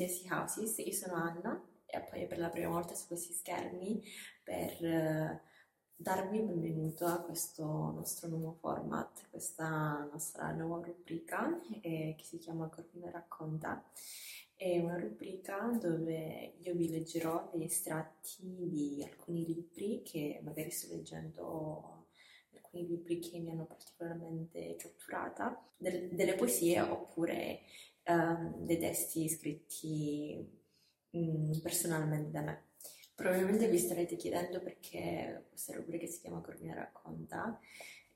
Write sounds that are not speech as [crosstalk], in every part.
Fantasy Houses, io sono Anna e appaio per la prima volta su questi schermi per eh, darvi il benvenuto a questo nostro nuovo format, questa nostra nuova rubrica eh, che si chiama Corvina racconta. È una rubrica dove io vi leggerò degli estratti di alcuni libri che magari sto leggendo alcuni libri che mi hanno particolarmente catturata, del, delle poesie oppure um, dei testi scritti Mm, personalmente da me. Probabilmente vi starete chiedendo perché questa rubrica si chiama Corvina racconta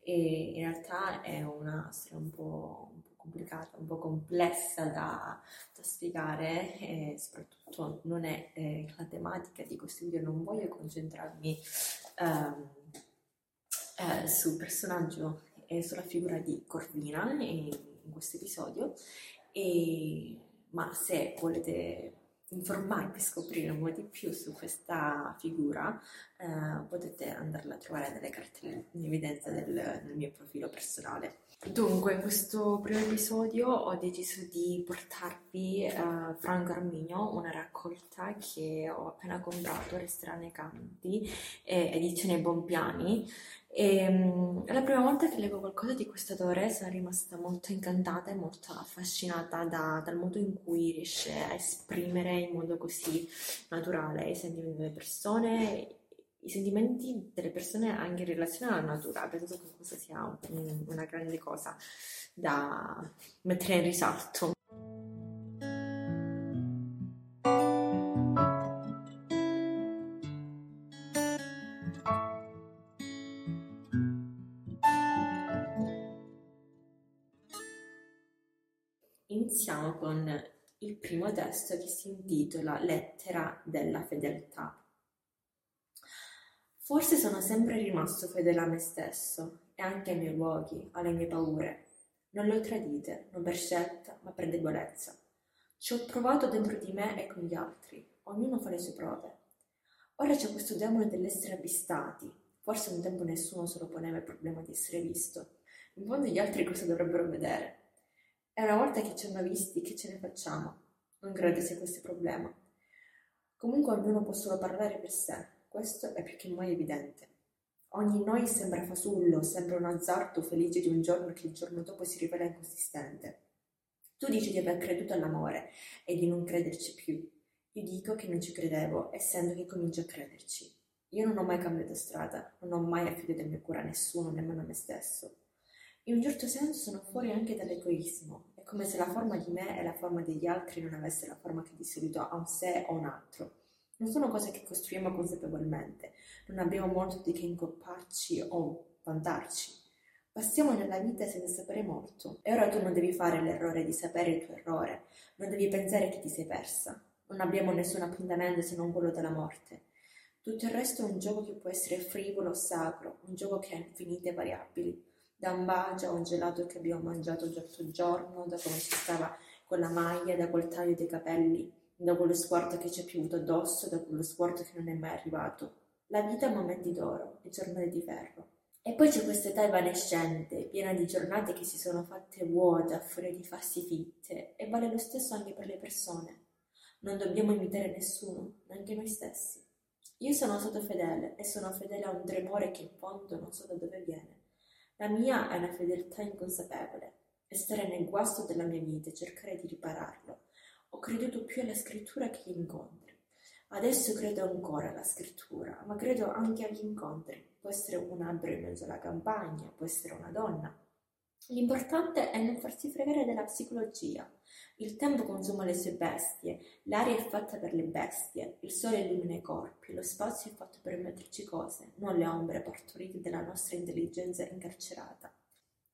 e in realtà è una storia un po', un po complicata, un po' complessa da, da, spiegare e soprattutto non è eh, la tematica di questo video, non voglio concentrarmi um, eh, sul personaggio e sulla figura di Corvina in, in questo episodio, e, ma se volete informarvi, scoprire un po' di più su questa figura, eh, potete andarla a trovare nelle carte in evidenza del, del mio profilo personale. Dunque, in questo primo episodio ho deciso di portarvi uh, Franco Arminio, una raccolta che ho appena comprato, resterà nei canti, eh, edizione Bompiani, e, è la prima volta che leggo qualcosa di questo autore, sono rimasta molto incantata e molto affascinata da, dal modo in cui riesce a esprimere in modo così naturale i sentimenti delle persone, i sentimenti delle persone anche in relazione alla natura. Penso che questo sia un, una grande cosa da mettere in risalto. Iniziamo con il primo testo che si intitola Lettera della fedeltà. Forse sono sempre rimasto fedele a me stesso e anche ai miei luoghi, alle mie paure. Non le ho tradite, non per scelta, ma per debolezza. Ci ho provato dentro di me e con gli altri, ognuno fa le sue prove. Ora c'è questo demone dell'essere avvistati. Forse un tempo nessuno se lo poneva il problema di essere visto. In fondo gli altri cosa dovrebbero vedere? E una volta che ci hanno visti, che ce ne facciamo? Non credo sia questo il problema. Comunque ognuno può solo parlare per sé, questo è più che mai evidente. Ogni noi sembra fasullo, sembra un azzardo felice di un giorno che il giorno dopo si rivela inconsistente. Tu dici di aver creduto all'amore e di non crederci più. Io dico che non ci credevo, essendo che comincio a crederci. Io non ho mai cambiato strada, non ho mai affidato il mio cuore a nessuno, nemmeno a me stesso. In un certo senso sono fuori anche dall'egoismo, è come se la forma di me e la forma degli altri non avesse la forma che di solito ha un sé o un altro. Non sono cose che costruiamo consapevolmente, non abbiamo molto di che incopparci o vantarci. Passiamo nella vita senza sapere molto e ora tu non devi fare l'errore di sapere il tuo errore, non devi pensare che ti sei persa. Non abbiamo nessun appuntamento se non quello della morte. Tutto il resto è un gioco che può essere frivolo o sacro, un gioco che ha infinite variabili da bacio a un gelato che abbiamo mangiato l'altro giorno, da come ci stava quella maglia, da quel taglio dei capelli, da quello sguardo che ci è piovuto addosso, da quello sguardo che non è mai arrivato. La vita ha momenti d'oro e giornate di ferro. E poi c'è questa età evanescente, piena di giornate che si sono fatte vuote a furia di farsi fitte, e vale lo stesso anche per le persone. Non dobbiamo imitare nessuno, neanche noi stessi. Io sono stato fedele e sono fedele a un tremore che in fondo non so da dove viene. La mia è una fedeltà inconsapevole, stare nel guasto della mia vita e cercare di ripararlo. Ho creduto più alla scrittura che agli incontri. Adesso credo ancora alla scrittura, ma credo anche agli incontri. Può essere un albero in mezzo alla campagna, può essere una donna. L'importante è non farsi fregare della psicologia. Il tempo consuma le sue bestie, l'aria è fatta per le bestie, il sole illumina i corpi, lo spazio è fatto per metterci cose, non le ombre partorite della nostra intelligenza incarcerata.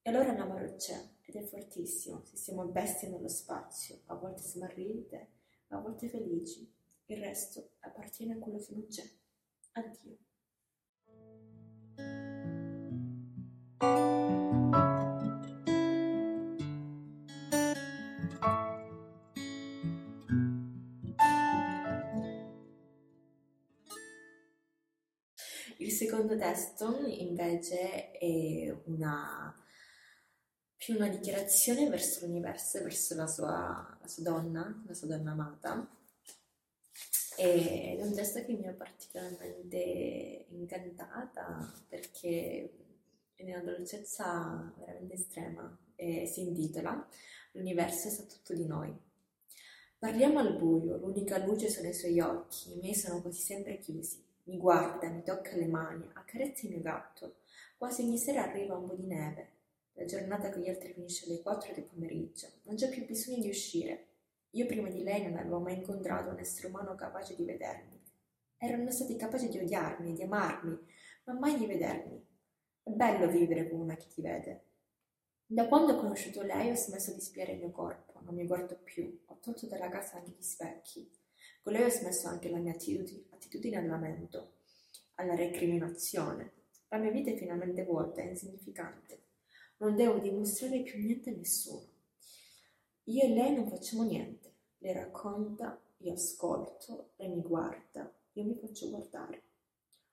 E allora l'amore c'è ed è fortissimo se siamo bestie nello spazio, a volte smarrite, a volte felici. Il resto appartiene a quello che non c'è. Addio. Secondo testo invece è una più una dichiarazione verso l'universo, verso la sua, la sua donna, la sua donna amata. Ed è un testo che mi ha particolarmente incantata perché è di una dolcezza veramente estrema e si intitola L'universo sa tutto di noi. Parliamo al buio, l'unica luce sono i suoi occhi, i miei sono quasi sempre chiusi. Mi guarda, mi tocca le mani, accarezza il mio gatto. Quasi ogni sera arriva un po' di neve. La giornata con gli altri finisce alle 4 del pomeriggio. Non c'è più bisogno di uscire. Io prima di lei non avevo mai incontrato un essere umano capace di vedermi. Erano stati capaci di odiarmi, di amarmi, ma mai di vedermi. È bello vivere con una che ti vede. Da quando ho conosciuto lei ho smesso di spiare il mio corpo, non mi guardo più, ho tolto dalla casa anche gli specchi. Con lei ho smesso anche la mia attitudine, attitudine al lamento, alla recriminazione. La mia vita è finalmente vuota e insignificante. Non devo dimostrare più niente a nessuno. Io e lei non facciamo niente. Lei racconta, io ascolto, lei mi guarda, io mi faccio guardare.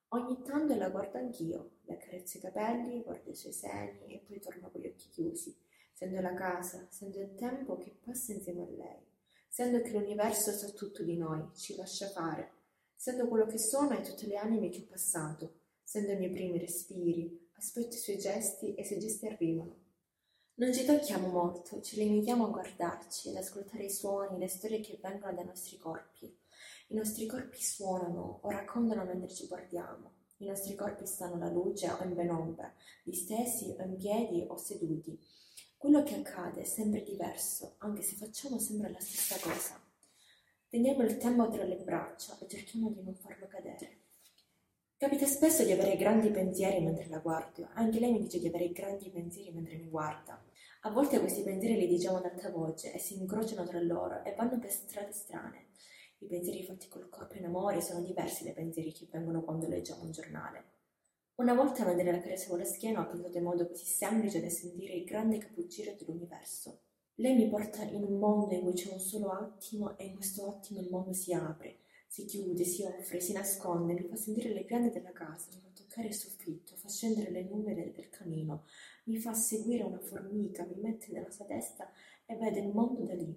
Ogni tanto la guardo anch'io, le accarezzo i capelli, guardo i suoi seni e poi torno con gli occhi chiusi. Sento la casa, sento il tempo che passa insieme a lei. Sento che l'universo sa tutto di noi, ci lascia fare. Sento quello che sono e tutte le anime che ho passato. Sento i miei primi respiri, aspetto i suoi gesti e i suoi gesti arrivano. Non ci tocchiamo molto, ci limitiamo a guardarci, ad ascoltare i suoni, le storie che vengono dai nostri corpi. I nostri corpi suonano o raccontano mentre ci guardiamo. I nostri corpi stanno alla luce o in penombra, distesi o in piedi o seduti. Quello che accade è sempre diverso, anche se facciamo sempre la stessa cosa. Teniamo il tempo tra le braccia e cerchiamo di non farlo cadere. Capita spesso di avere grandi pensieri mentre la guardo, anche lei mi dice di avere grandi pensieri mentre mi guarda. A volte questi pensieri li diciamo ad alta voce e si incrociano tra loro e vanno per strade strane. I pensieri fatti col corpo in amore sono diversi dai pensieri che vengono quando leggiamo un giornale. Una volta mentre la carezzavo la schiena ho pensato in modo così semplice da sentire il grande capogiro dell'universo. Lei mi porta in un mondo in cui c'è un solo attimo e in questo attimo il mondo si apre, si chiude, si offre, si nasconde, mi fa sentire le piante della casa, mi fa toccare il soffitto, fa scendere le nuvole del camino, mi fa seguire una formica, mi mette nella sua testa e vede il mondo da lì.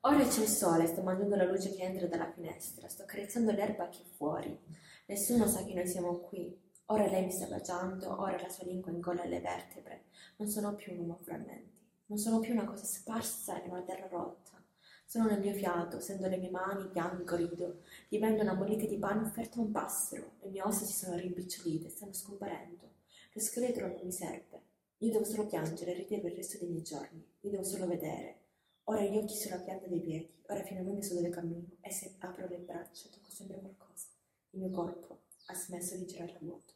Ora c'è il sole, sto mangiando la luce che entra dalla finestra, sto accarezzando l'erba che è fuori. Nessuno sa che noi siamo qui. Ora lei mi sta baciando, ora la sua lingua ingolla le vertebre. Non sono più un uomo frammenti, non sono più una cosa sparsa in una terra rotta. Sono nel mio fiato, sento le mie mani, piango, rido. Divento una mollita di pane offerta a un passero. Le mie ossa si sono rimpicciolite, stanno scomparendo. Lo scheletro non mi serve. Io devo solo piangere e ridere il resto dei miei giorni. Io devo solo vedere. Ora gli occhi sulla pianta dei piedi, ora finalmente so dove cammino e se apro le braccia tocco sempre qualcosa. Il mio corpo ha smesso di girare a vuoto.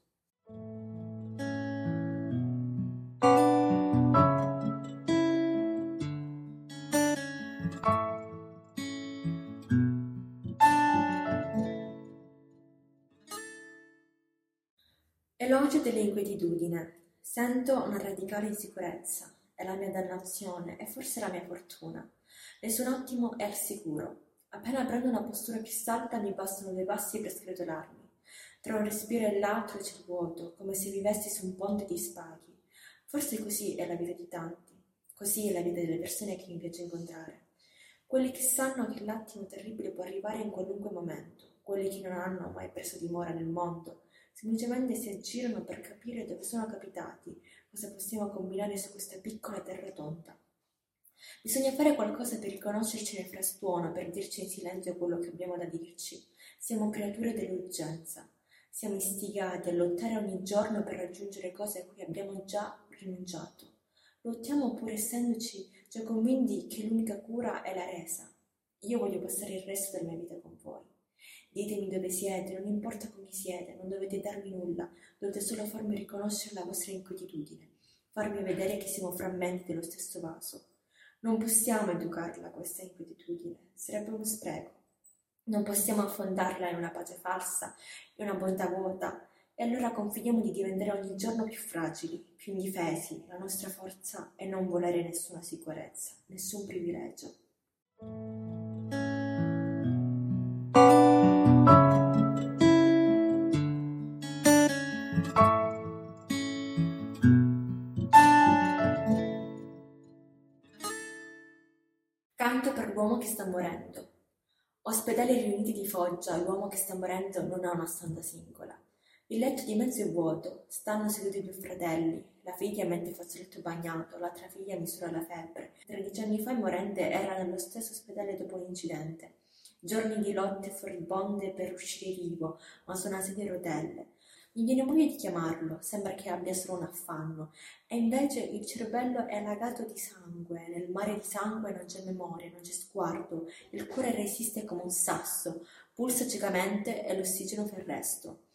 Elogio dell'inquietudine. Sento una radicale insicurezza è la mia dannazione e forse la mia fortuna. Nessun attimo è al sicuro. Appena prendo una postura più salda mi bastano due passi per sgretolarmi. Tra un respiro e l'altro c'è il vuoto, come se vivessi su un ponte di spaghi. Forse così è la vita di tanti, così è la vita delle persone che mi piace incontrare. Quelli che sanno che l'attimo terribile può arrivare in qualunque momento, quelli che non hanno mai preso dimora nel mondo, semplicemente si aggirano per capire dove sono capitati, cosa possiamo combinare su questa piccola terra tonta. Bisogna fare qualcosa per riconoscerci nel frastuono, per dirci in silenzio quello che abbiamo da dirci. Siamo creature dell'urgenza. Siamo istigati a lottare ogni giorno per raggiungere cose a cui abbiamo già rinunciato. Lottiamo pur essendoci già convinti che l'unica cura è la resa. Io voglio passare il resto della mia vita con voi. Ditemi dove siete, non importa chi siete, non dovete darmi nulla, dovete solo farmi riconoscere la vostra inquietudine, farmi vedere che siamo frammenti dello stesso vaso. Non possiamo educarla questa inquietudine, sarebbe uno spreco. Non possiamo affondarla in una pace falsa, in una bontà vuota, e allora confidiamo di diventare ogni giorno più fragili, più indifesi, la nostra forza è non volere nessuna sicurezza, nessun privilegio. Che sta morendo. Ospedali riuniti di Foggia, l'uomo che sta morendo non ha una stanza singola. Il letto di mezzo è vuoto, stanno seduti due fratelli, la figlia mette il fazzoletto bagnato, l'altra figlia misura la febbre. Tredici anni fa il morente era nello stesso ospedale dopo l'incidente. Giorni di lotte furibonde per uscire vivo, ma su una sedia a rotelle. Mi viene voglia di chiamarlo, sembra che abbia solo un affanno, e invece il cervello è allagato di sangue, nel mare di sangue non c'è memoria, non c'è sguardo, il cuore resiste come un sasso, pulsa ciecamente e l'ossigeno fa il resto.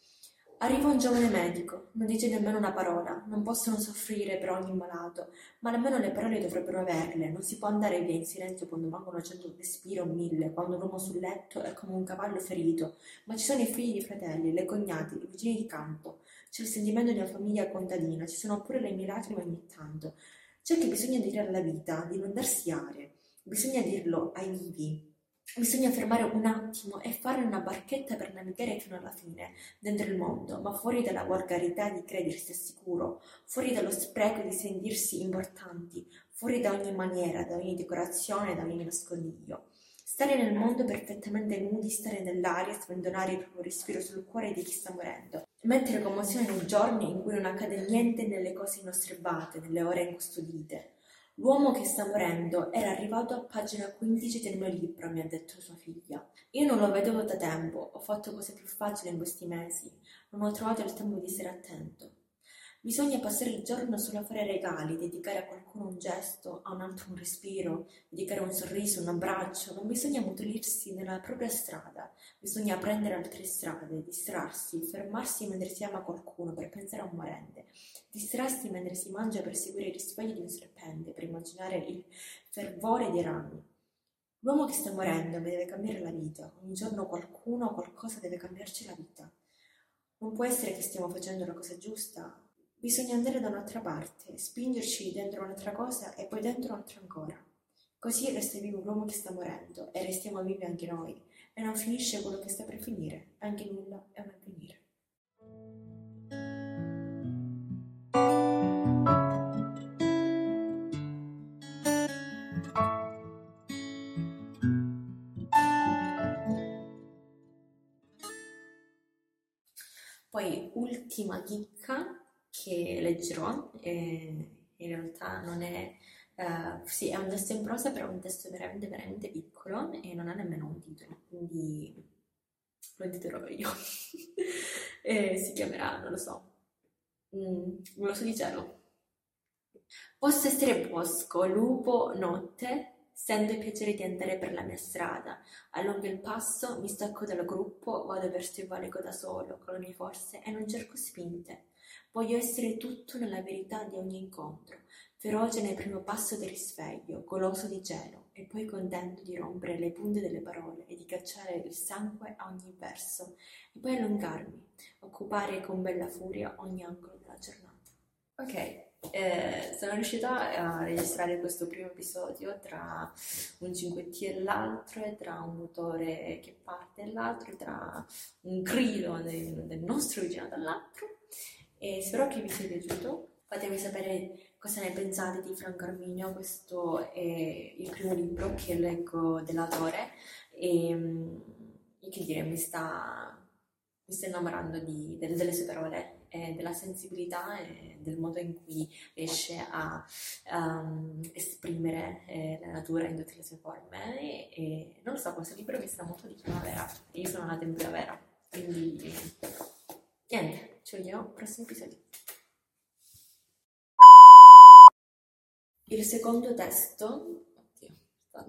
Arriva un giovane medico, non dice nemmeno una parola, non possono soffrire per ogni malato, ma nemmeno le parole dovrebbero averle, non si può andare via in silenzio quando mancano cento respiro o mille, quando l'uomo sul letto è come un cavallo ferito, ma ci sono i figli i fratelli, le cognati, i vicini di campo, c'è il sentimento di una famiglia contadina, ci sono pure le mie lacrime ogni tanto. C'è che bisogna dire alla vita di non darsi aria, bisogna dirlo ai vivi, Bisogna fermare un attimo e fare una barchetta per navigare fino alla fine, dentro il mondo, ma fuori dalla volgarità di credersi sicuro, fuori dallo spreco di sentirsi importanti, fuori da ogni maniera, da ogni decorazione, da ogni nascondiglio. Stare nel mondo perfettamente nudi, stare nell'aria, svendonare il proprio respiro sul cuore di chi sta morendo. Mettere commozione nei giorni in cui non accade niente nelle cose inosservate, nelle ore incustodite. L'uomo che sta morendo era arrivato a pagina 15 del mio libro, mi ha detto sua figlia. Io non lo vedevo da tempo, ho fatto cose più facili in questi mesi, non ho trovato il tempo di essere attento. Bisogna passare il giorno solo a fare regali, dedicare a qualcuno un gesto, a un altro un respiro, dedicare un sorriso, un abbraccio. Non bisogna mutilirsi nella propria strada, bisogna prendere altre strade, distrarsi, fermarsi mentre si ama qualcuno per pensare a un morente, distrarsi mentre si mangia per seguire i risvegli di un serpente, per immaginare il fervore dei rami. L'uomo che sta morendo deve cambiare la vita, ogni giorno qualcuno o qualcosa deve cambiarci la vita. Non può essere che stiamo facendo la cosa giusta Bisogna andare da un'altra parte, spingerci dentro un'altra cosa e poi dentro un'altra ancora. Così resta vivo l'uomo che sta morendo e restiamo vivi anche noi e non finisce quello che sta per finire, anche nulla è un avvenire. Che leggerò, e in realtà non è, uh, sì, è un testo in prosa, però è un testo veramente, veramente piccolo e non ha nemmeno un titolo, quindi lo intitolerò io. [laughs] e si chiamerà, non lo so, mm, lo so di cielo. Posso essere bosco, lupo, notte, Sento il piacere di andare per la mia strada, allungo il passo, mi stacco dal gruppo, vado verso il valico da solo, con le mie forze e non cerco spinte. Voglio essere tutto nella verità di ogni incontro, feroce nel primo passo del risveglio, goloso di cielo, e poi contento di rompere le punte delle parole e di cacciare il sangue a ogni verso, e poi allungarmi, occupare con bella furia ogni angolo della giornata. Ok, eh, sono riuscita a registrare questo primo episodio tra un 5T e l'altro, e tra un motore che parte e l'altro, e tra un grido del nostro vicino dall'altro e spero che vi sia piaciuto. Fatemi sapere cosa ne pensate di Franco Arminio, questo è il primo libro che leggo dell'autore. E, e che dire, mi sta, mi sta innamorando di, delle, delle sue parole e della sensibilità e del modo in cui riesce a um, esprimere eh, la natura in tutte le sue forme. E, e, non lo so, questo libro mi sta molto di primavera e io sono nata in primavera quindi niente ci vediamo al prossimo episodio. Il secondo testo, oddio, sta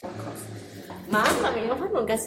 qualcosa. Mamma mia, ma fanno un gas